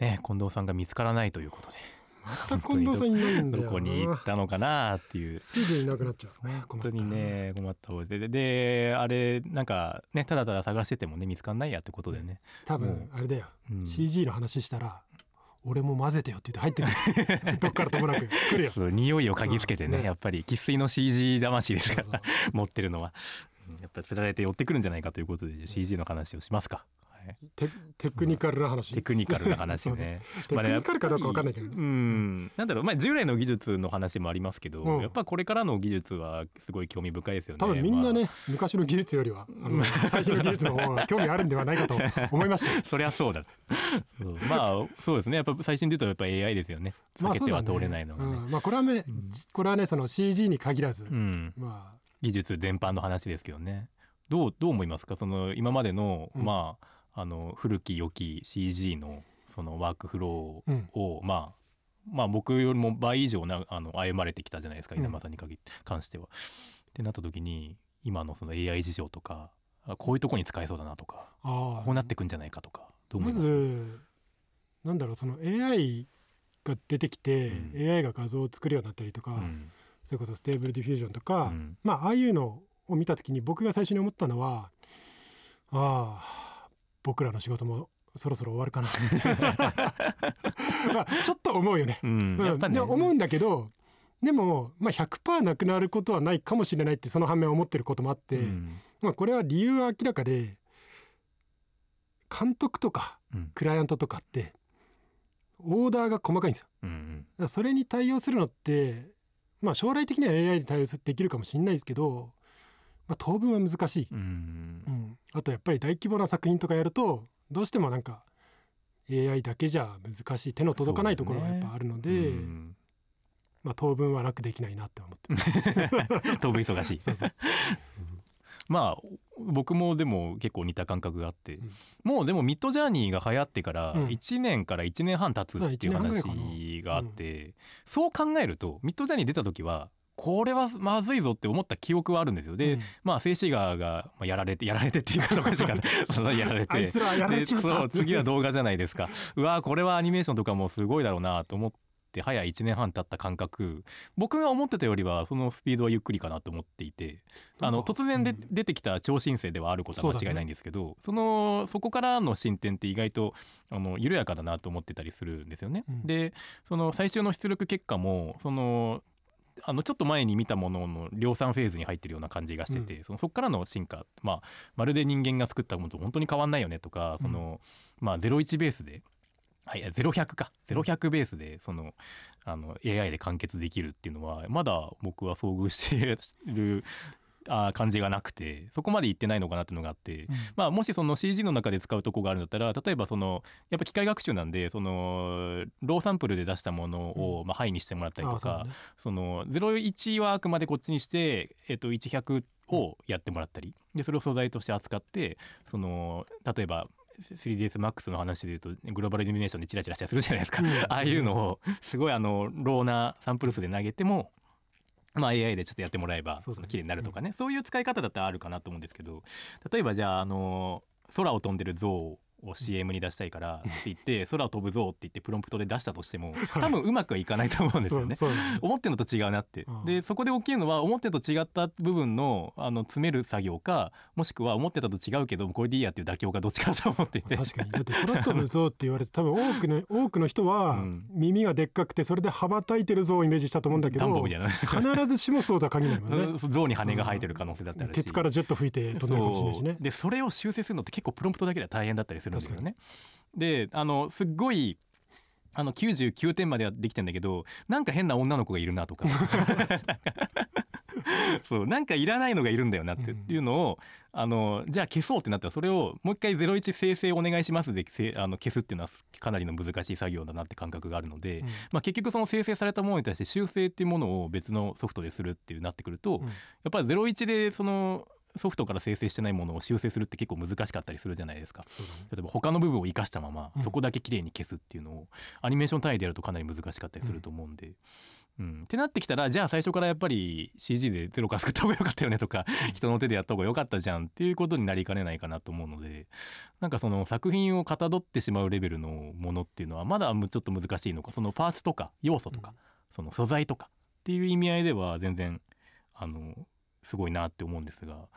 ね近藤さんが見つからないということでまた近藤さんいないんだよどこに行ったのかなっていう。すぐいなくなっちゃう本当にね困った方で。でであれなんかねただただ探しててもね見つかんないやってことでね。多分あれだよ、うん。CG の話したら俺も混ぜてよって言って入ってくる。どっからともなく来るよ。匂いを嗅ぎつけてねうん。ねやっぱり生粋の CG 魂ですから持ってるのは。うんやっぱり釣られて寄ってくるんじゃないかということで CG の話をしますか、はい、テテクニカルな話、テクニカルな話ね。テクニカルかどうか分かんないけど。まあねうん。なんだろうまあ従来の技術の話もありますけど、うん。やっぱこれからの技術はすごい興味深いですよね。多分みんなね、ま昔の技術よりはあの最新の技術の方が興味あるんではないかと思いましたあそりゃそうだ。そう。まあそうですね。やっぱ最新で言うとやっぱ AI ですよね。避けては通れないのがね,、うん。まあこれはね、これはねその CG に限らず、うん。まあ。技術全般の話ですけどね。どうどう思いますか？その今までの、うん。まああの古き良き CG のそのワークフローを、まあまあ僕よりも倍以上なあの歩まれてきたじゃないですかうん。稲葉さんに限って関しては。ってなった時に今のその AI 事情とかあこういうとこに使えそうだなとかあこうなってくんじゃないかとかどう思まいます？ずなんだろうその AI が出てきて、うん。AI が画像を作るようになったりとか、うん。それこそ Stable Diffusion とか、うん。まあああいうのを見た時に僕が最初に思ったのはああ僕らの仕事もそろそろ終わるかな。まあちょっと思うよね。うん。ね。で思うんだけどでも、まあ、100%なくなることはないかもしれないってその反面思ってることもあって、うん。まあ、これは理由は明らかで監督とかうん。クライアントとかってオーダーが細かいんですよ。うんだからそれに対応するのって、まあ、将来的には AI に対応できるかもしれないですけど、まあ、当分は難しい、うん。うん。あとやっぱり大規模な作品とかやるとどうしてもなんか AI だけじゃ難しい手の届かないところがやっぱあるのでうん。まあ、当分は楽できないなって思ってます。当分忙しい。まあ僕もでも結構似た感覚があって、うん。もうでもミッドジャーニーが流行ってからうん。1年から1年半経つっていう話があって、そう考えるとミッドジャーニー出た時はこれはまずいぞって思った記憶はあるんですよ。で、うん。まあ静止画がまあやられて やられてっていうかどうかしら そのやられて。そう次は動画じゃないですか。うわーこれはアニメーションとかもすごいだろうなと思って早1年半経った感覚。僕が思ってたよりはそのスピードはゆっくりかなと思っていてあの突然で、うん。出てきた超新星ではあることは間違いないんですけどそ,、のそこからの進展って意外とあの緩やかだなと思ってたりするんですよね。うん。でその最終の出力結果もそのあのちょっと前に見たものの量産フェーズに入ってるような感じがしてて、そのそこからの進化、まあ、まるで人間が作ったものと本当に変わんないよねとかその、まあ、01ベースで。はい、0100か0100ベースでそのあの AI で完結できるっていうのはまだ僕は遭遇しているあ感じがなくてそこまでいってないのかなっていうのがあって、まあ、もしその CG の中で使うとこがあるんだったら例えばそのやっぱ機械学習なんでそのローサンプルで出したものを、まあ、ハイにしてもらったりとか、うだね。その01はあくまでこっちにして、えっと、1100をやってもらったりでそれを素材として扱ってその例えば 3DSMAX の話で言うとグローバルイルミネーションでチラチラしたりするじゃないですか、うん。ああいうのをすごいあのローなサンプル数で投げてもまあ AI でちょっとやってもらえばそうだね。綺麗になるとかね。そういう使い方だったらあるかなと思うんですけど例えばじゃああの空を飛んでる像を CM に出したいからって言って 空を飛ぶ像って言ってプロンプトで出したとしても多分うまくはいかないと思うんですよね。思ってるのと違うなって、うん。でそこで起きるのは思ってると違った部分のあの詰める作業かもしくは思ってたと違うけどこれでいいやっていう妥協がどっちかだと思っていて。確かに。だって空飛ぶ像って言われて多分多くの多くの人はうん。耳がでっかくてそれで羽ばたいてる像をイメージしたと思うんだけど必ずしもそうとは限らないもんね。象に羽が生えてる可能性だったらしケツからジェット吹いて飛んでるかもしれないしね。でそれを修正するのって結構プロンプトだけでは大変だったりするんですよね。であのすっごいあの99点まではできてんだけどなんか変な女の子がいるなとか。そうなんかいらないのがいるんだよなっていうのを、あのじゃあ消そうってなった。らそれをもう一回01生成お願いしますでせあの消すっていうのはかなりの難しい作業だなって感覚があるので、うん。まあ、結局その生成されたものに対して修正っていうものを別のソフトでするっていうなってくると、うん。やっぱり01でそのソフトから生成してないものを修正するって結構難しかったりするじゃないですか。例えば他の部分を生かしたままうん。そこだけ綺麗に消すっていうのをアニメーション単位でやるとかなり難しかったりすると思うんで、うん、ってなってきたらじゃあ最初からやっぱり CG でゼロから作った方が良かったよねとか人の手でやった方が良かったじゃんっていうことになりかねないかなと思うのでなんかその作品をかたどってしまうレベルのものっていうのはまだちょっと難しいのかそのパーツとか要素とか、うん。その素材とかっていう意味合いでは全然あのすごいなって思うんですが、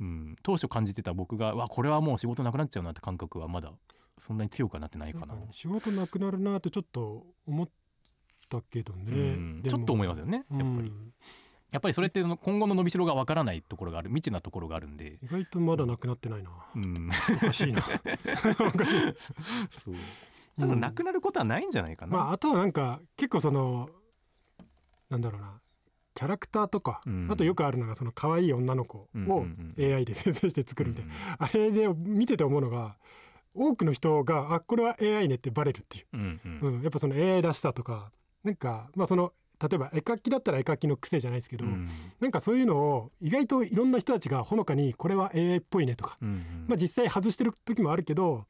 うん、当初感じてた僕がわこれはもう仕事なくなっちゃうなって感覚はまだそんなに強くはなってないかな。なんかね仕事なくなるなってちょっと思ったけどね、うんちょっと思いますよねやっぱり、うん。やっぱりそれって今後の伸びしろがわからないところがある未知なところがあるんで、意外とまだなくなってないな、うん、おかしいな。おかしい。そう。ただなくなることはないんじゃないかな、まああとはなんか結構そのなんだろうなキャラクターとか、うん。あとよくあるのがその可愛い女の子うんを AI で生成して作るみたいな、な、あれで見てて思うのが多くの人があこれは AI ねってバレるっていう、うんうん。うん、やっぱその AI らしさとかなんかまあその例えば絵描きだったら絵描きの癖じゃないですけど、うん。なんかそういうのを意外といろんな人たちがほのかにこれは AI っぽいねとか、うんうん。まあ、実際外してる時もあるけど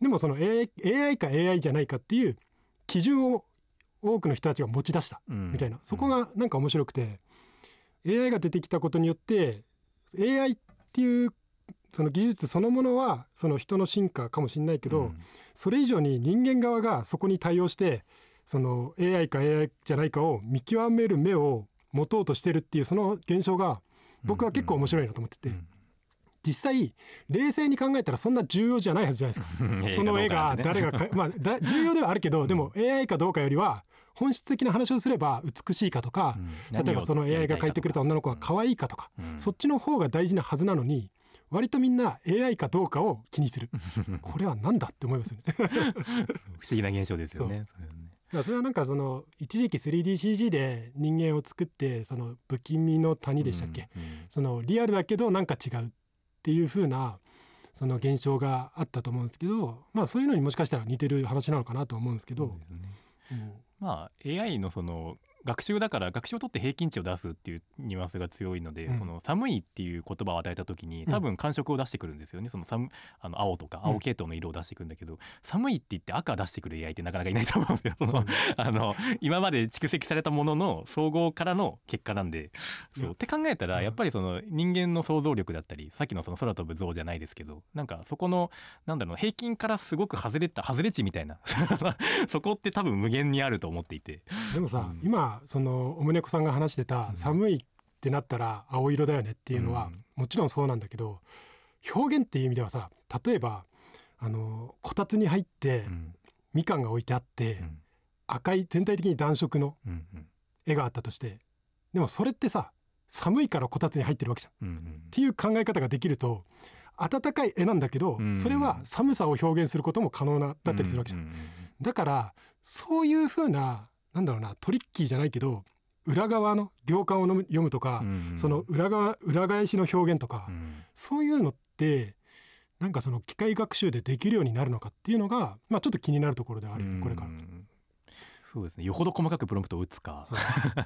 でもその AI, AI か AI じゃないかっていう基準を多くの人たちが持ち出したうん。みたいな、そこがなんか面白くて AI が出てきたことによって AI っていうその技術そのものはその人の進化かもしれないけど、うん。それ以上に人間側がそこに対応してその AI か AI じゃないかを見極める目を持とうとしてるっていうその現象が僕は結構面白いなと思ってて、うん実際冷静に考えたらそんな重要じゃないはずじゃないですか。うん。その絵が 誰がか、まあ、だ重要ではあるけどでも AI かどうかよりは本質的な話をすれば美しいかとか、うん。例えばその AI が描いてくれた女の子が可愛いかとか、うん。そっちの方が大事なはずなのに割とみんな AI かどうかを気にする。これは何だって思いますよね。不思議な現象ですよね。そそれはなんかその一時期 3DCG で人間を作ってその不気味の谷でしたっけ、うんうん。そのリアルだけどなんか違うっていう風なその現象があったと思うんですけどまあそういうのにもしかしたら似てる話なのかなと思うんですけど。そう、ですね。うんまあ AI のその学習だから学習を取って平均値を出すっていうニュアンスが強いので、うん。その寒いっていう言葉を与えた時に多分感触を出してくるんですよね、その寒あの青とかうん。青系統の色を出してくるんだけど、寒いって言って赤出してくる AI ってなかなかいないと思うんですよ。そのあの今まで蓄積されたものの総合からの結果なんで。そう。って考えたうん。らやっぱりその人間の想像力だったりさっきのその空飛ぶ像じゃないですけどなんかそこのなんだろう平均からすごく外れた外れ値みたいな。そこって多分無限にあると思っていて。でもさ、うん今そのおむねこさんが話してたうん。寒いってなったら青色だよねっていうのは、うん。もちろんそうなんだけど表現っていう意味ではさ例えばあのこたつに入ってうん。みかんが置いてあって、うん。赤い全体的に暖色の絵があったとしてでもそれってさ寒いからこたつに入ってるわけじゃん。っていう考え方ができると暖かい絵なんだけど、うん。それは寒さを表現すすることも可能なだったりするわけじゃん。だからそういう風ななんだろうなトリッキーじゃないけど裏側の行間を読むとか、うんうん。その裏側裏返しの表現とか、うん。そういうのってなんかその機械学習でできるようになるのかっていうのが、まあ、ちょっと気になるところではあるよねこれから。う。んそうですね。よほど細かくプロンプトを打つか。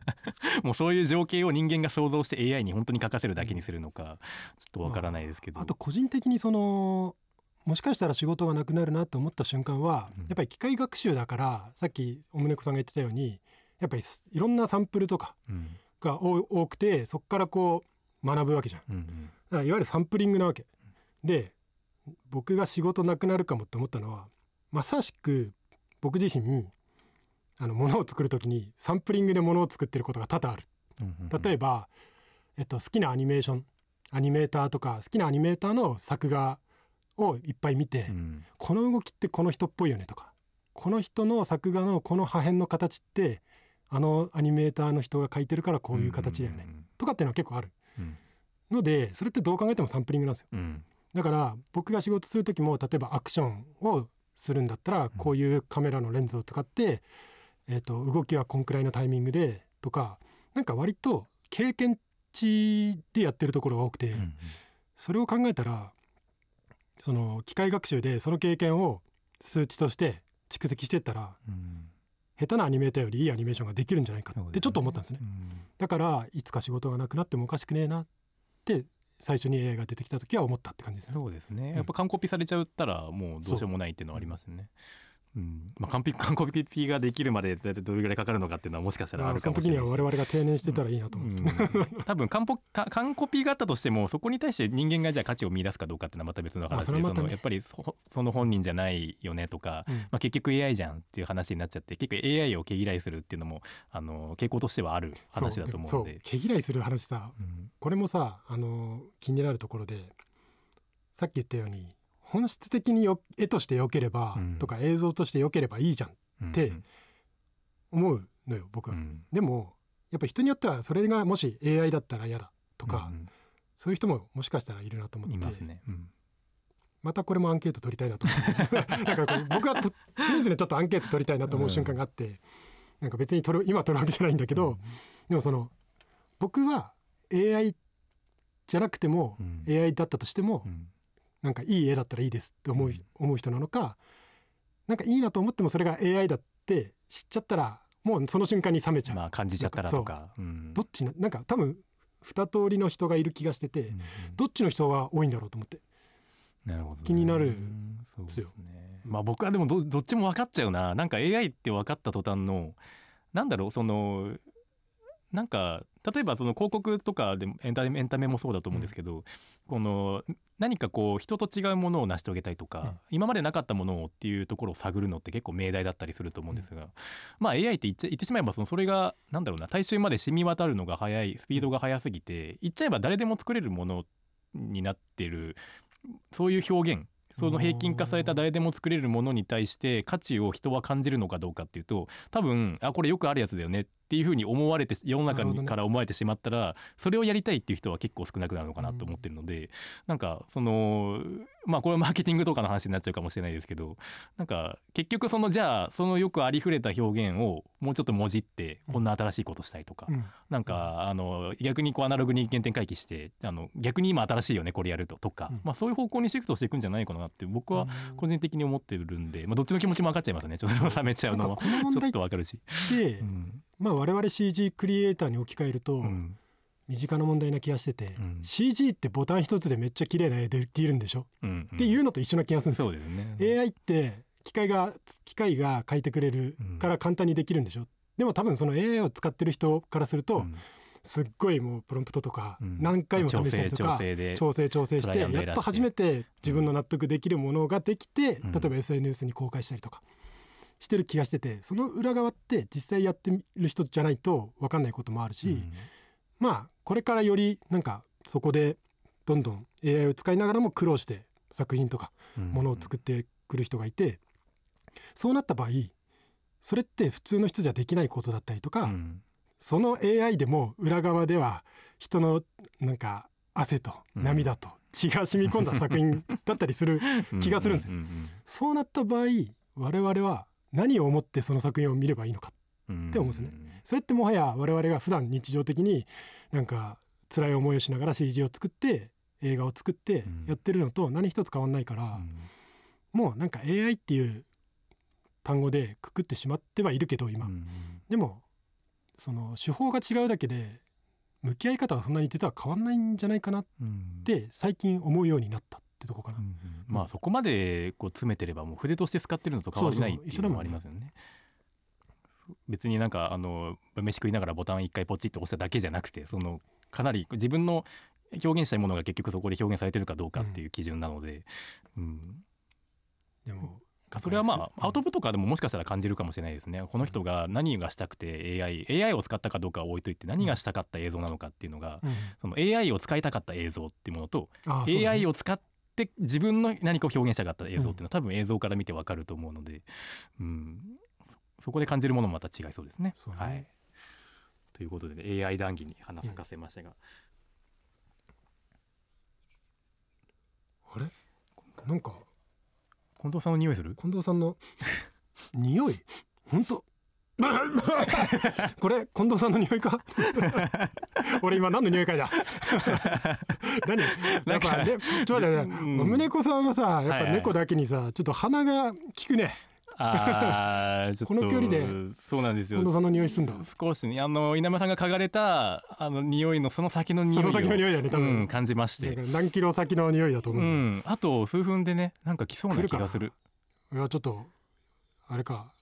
もうそういう情景を人間が想像して AI に本当に書かせるだけにするのかちょっとわからないですけど、あと個人的にそのもしかしたら仕事がなくなるなと思った瞬間は、うんやっぱり機械学習だからさっきおむねこさんが言ってたようにやっぱりいろんなサンプルとかうんが多多くてそこからこう学ぶわけじゃん。うんうんだからいわゆるサンプリングなわけ。で僕が仕事なくなるかもって思ったのはまさしく僕自身あの物を作る時にサンプリングで物を作ってることが多々ある。例えば、えっと、好きなアニメーションアニメーターとか好きなアニメーターの作画をいっぱい見て、うん。この動きってこの人っぽいよねとかこの人の作画のこの破片の形ってあのアニメーターの人が描いてるからこういう形だよね、とかっていうのは結構ある。うん。のでそれってどう考えてもサンプリングなんですよ。うん。だから僕が仕事する時も例えばアクションをするんだったらこういうカメラのレンズを使って、えー、と動きはこんくらいのタイミングでとかなんか割と経験値でやってるところが多くて、それを考えたらその機械学習でその経験を数値として蓄積してったらうん。下手なアニメーターよりいいアニメーションができるんじゃないかってちょっと思ったんですね。だからいつか仕事がなくなってもおかしくねえなって最初に AI が出てきた時は思ったって感じですね。そうですね、うんやっぱ完コピされちゃったらもうどうしようもないっていうのはありますよね、うんまあ、完璧 完コピができるまで大体どれぐらいかかるのかっていうのはもしかしたらあるかもしれないその時には我々が定年してたらいいなと思うんですね、うん、多分完コピがあったとしてもそこに対して人間がじゃあ価値を見出すかどうかっていうのはまた別の話でそ、ね、のやっぱりその本人じゃないよねとか、うん、まあ、結局 AI じゃんっていう話になっちゃって結局 AI を毛嫌いするっていうのもあの傾向としてはある話だと思うので。毛嫌いする話さ、うん、これもさあの気になるところでさっき言ったように本質的によ絵として良ければ、とか映像として良ければいいじゃんって思うのよ僕は、でもやっぱ人によってはそれがもし AI だったら嫌だとか、そういう人ももしかしたらいるなと思って。ますね、またこれもアンケート取りたいなと思って。なんか僕はと常々ちょっとアンケート取りたいなと思う瞬間があって、なんか別に取る今取るわけじゃないんだけど、でもその僕は AI じゃなくても、AI だったとしても、なんかいい絵だったらいいですって思う,、思う人なのかなんかいいなと思ってもそれが AI だって知っちゃったらもうその瞬間に冷めちゃう、まあ、感じちゃったらとか、う。ん、どっちななんか多分二通りの人がいる気がしてて、うんうん、どっちの人は多いんだろうと思って。なるほど、ね、気になるですよ。ね、まあ僕はでもどどっちも分かっちゃうな。なんか AI って分かった途端のなんだろうそのなんか例えばその広告とかでもエンタメエンタメもそうだと思うんですけど、うん、この何かこう人と違うものを成し遂げたいとか、うん、今までなかったものをっていうところを探るのって結構命題だったりすると思うんですが、うん、まあ AI って言っちゃ言ってしまえばそのそれがなんだろうな大衆まで染み渡るのが速いスピードが速すぎて言っちゃえば誰でも作れるものになってるそういう表現その平均化された誰でも作れるものに対して価値を人は感じるのかどうかっていうと多分あこれよくあるやつだよねっていうふうに思われて世の中にから思われてしまったらそれをやりたいっていう人は結構少なくなるのかなと思ってるのでなんかそのまあこれはマーケティングとかの話になっちゃうかもしれないですけどなんか結局そのじゃあそのよくありふれた表現をもうちょっともじってこんな新しいことしたいとか、なんかあの逆にこうアナログに原点回帰してあの逆に今新しいよねこれやるととか、まあそういう方向にシフトしていくんじゃないかなって僕は個人的に思ってるんで、まあどっちの気持ちも分かっちゃいますね。ちょっと冷めちゃうのもちょっと分かるし。で、まあ我々 CG クリエイターに置き換えると、身近な問題な気がしてて、うん、CG ってボタン一つでめっちゃ綺麗な絵できるんでしょ、うんうん、っていうのと一緒な気がするんですよ。そうですね、AI って機械が機械が書いてくれるから簡単にできるんでしょ、うん、でも多分その AI を使ってる人からすると、うん、すっごいもうプロンプトとか何回も試したりとか、調整調整してやっと初めて自分の納得できるものができて、例えば SNS に公開したりとか。してる気がしててその裏側って実際やってる人じゃないと分かんないこともあるし、まあこれからよりなんかそこでどんどん AI を使いながらも苦労して作品とかものを作ってくる人がいて、そうなった場合それって普通の人じゃできないことだったりとか、うん、その AI でも裏側では人のなんか汗と涙と血が染み込んだ作品だったりする気がするんですよ。そうなった場合我々は何を思ってその作品を見ればいいのかって思うんですね。それってもはや我々が普段日常的になんか辛い思いをしながら CG を作って映画を作ってやってるのと何一つ変わんないから、もうなんか AI っていう単語でくくってしまってはいるけど今、でもその手法が違うだけで向き合い方はそんなに実は変わんないんじゃないかなって最近思うようになったってとこかな、うんうん、まあそこまでこう詰めてればもう筆として使ってるのと変わりないっていうのもありますよね。別になんかあの飯食いながらボタン一回ポチッと押しただけじゃなくてそのかなり自分の表現したいものが結局そこで表現されてるかどうかっていう基準なので、うん、うん、でもそれはまあアウトプットかでももしかしたら感じるかもしれないですね。この人が何がしたくて AI, AI を使ったかどうかは置いといて何がしたかった映像なのかっていうのが、うん、その AI を使いたかった映像っていうものと AI を使って自分の何かを表現したかった映像っていうのは多分映像から見てわかると思うので、うん、そこで感じるものもまた違いそうですね。ね。はい、ということで、ね、AI 談義に花咲かせましたが。あれ？なんか近藤さんの匂いする？近藤さんの 匂い？本当？これ近藤さんの匂いか？俺今何の匂いかいだ 何？やっぱねちょっと待って、ね、うん、宗子さんはさやっぱ猫だけにさ、はい。はい、ちょっと鼻が効くね。ああ、この距離で。そうなんですよ。近藤さんの匂いすんだ少しねあの稲村さんが嗅がれたあの匂いのその先の匂いその先の匂いだね多分、うん、感じまして。何キロ先の匂いだと思う、うん、あと数分でねなんか来そうな気がする。いやちょっとあれか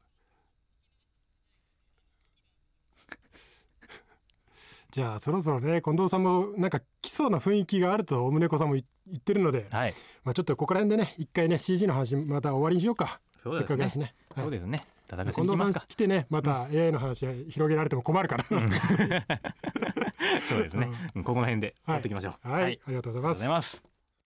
じゃあそろそろね近藤さんもなんか来そうな雰囲気があると大宗子さんも言ってるので、はい。まあ、ちょっとここら辺でね一回ね CG の話また終わりにしようか。そうせっかくですね。ですね。はいそうですね近藤さん来てねまた AI の話広げられても困るから、うん。そうですね、うん。ここの辺でやっていきましょう。はい、ありがとうございありがとうございます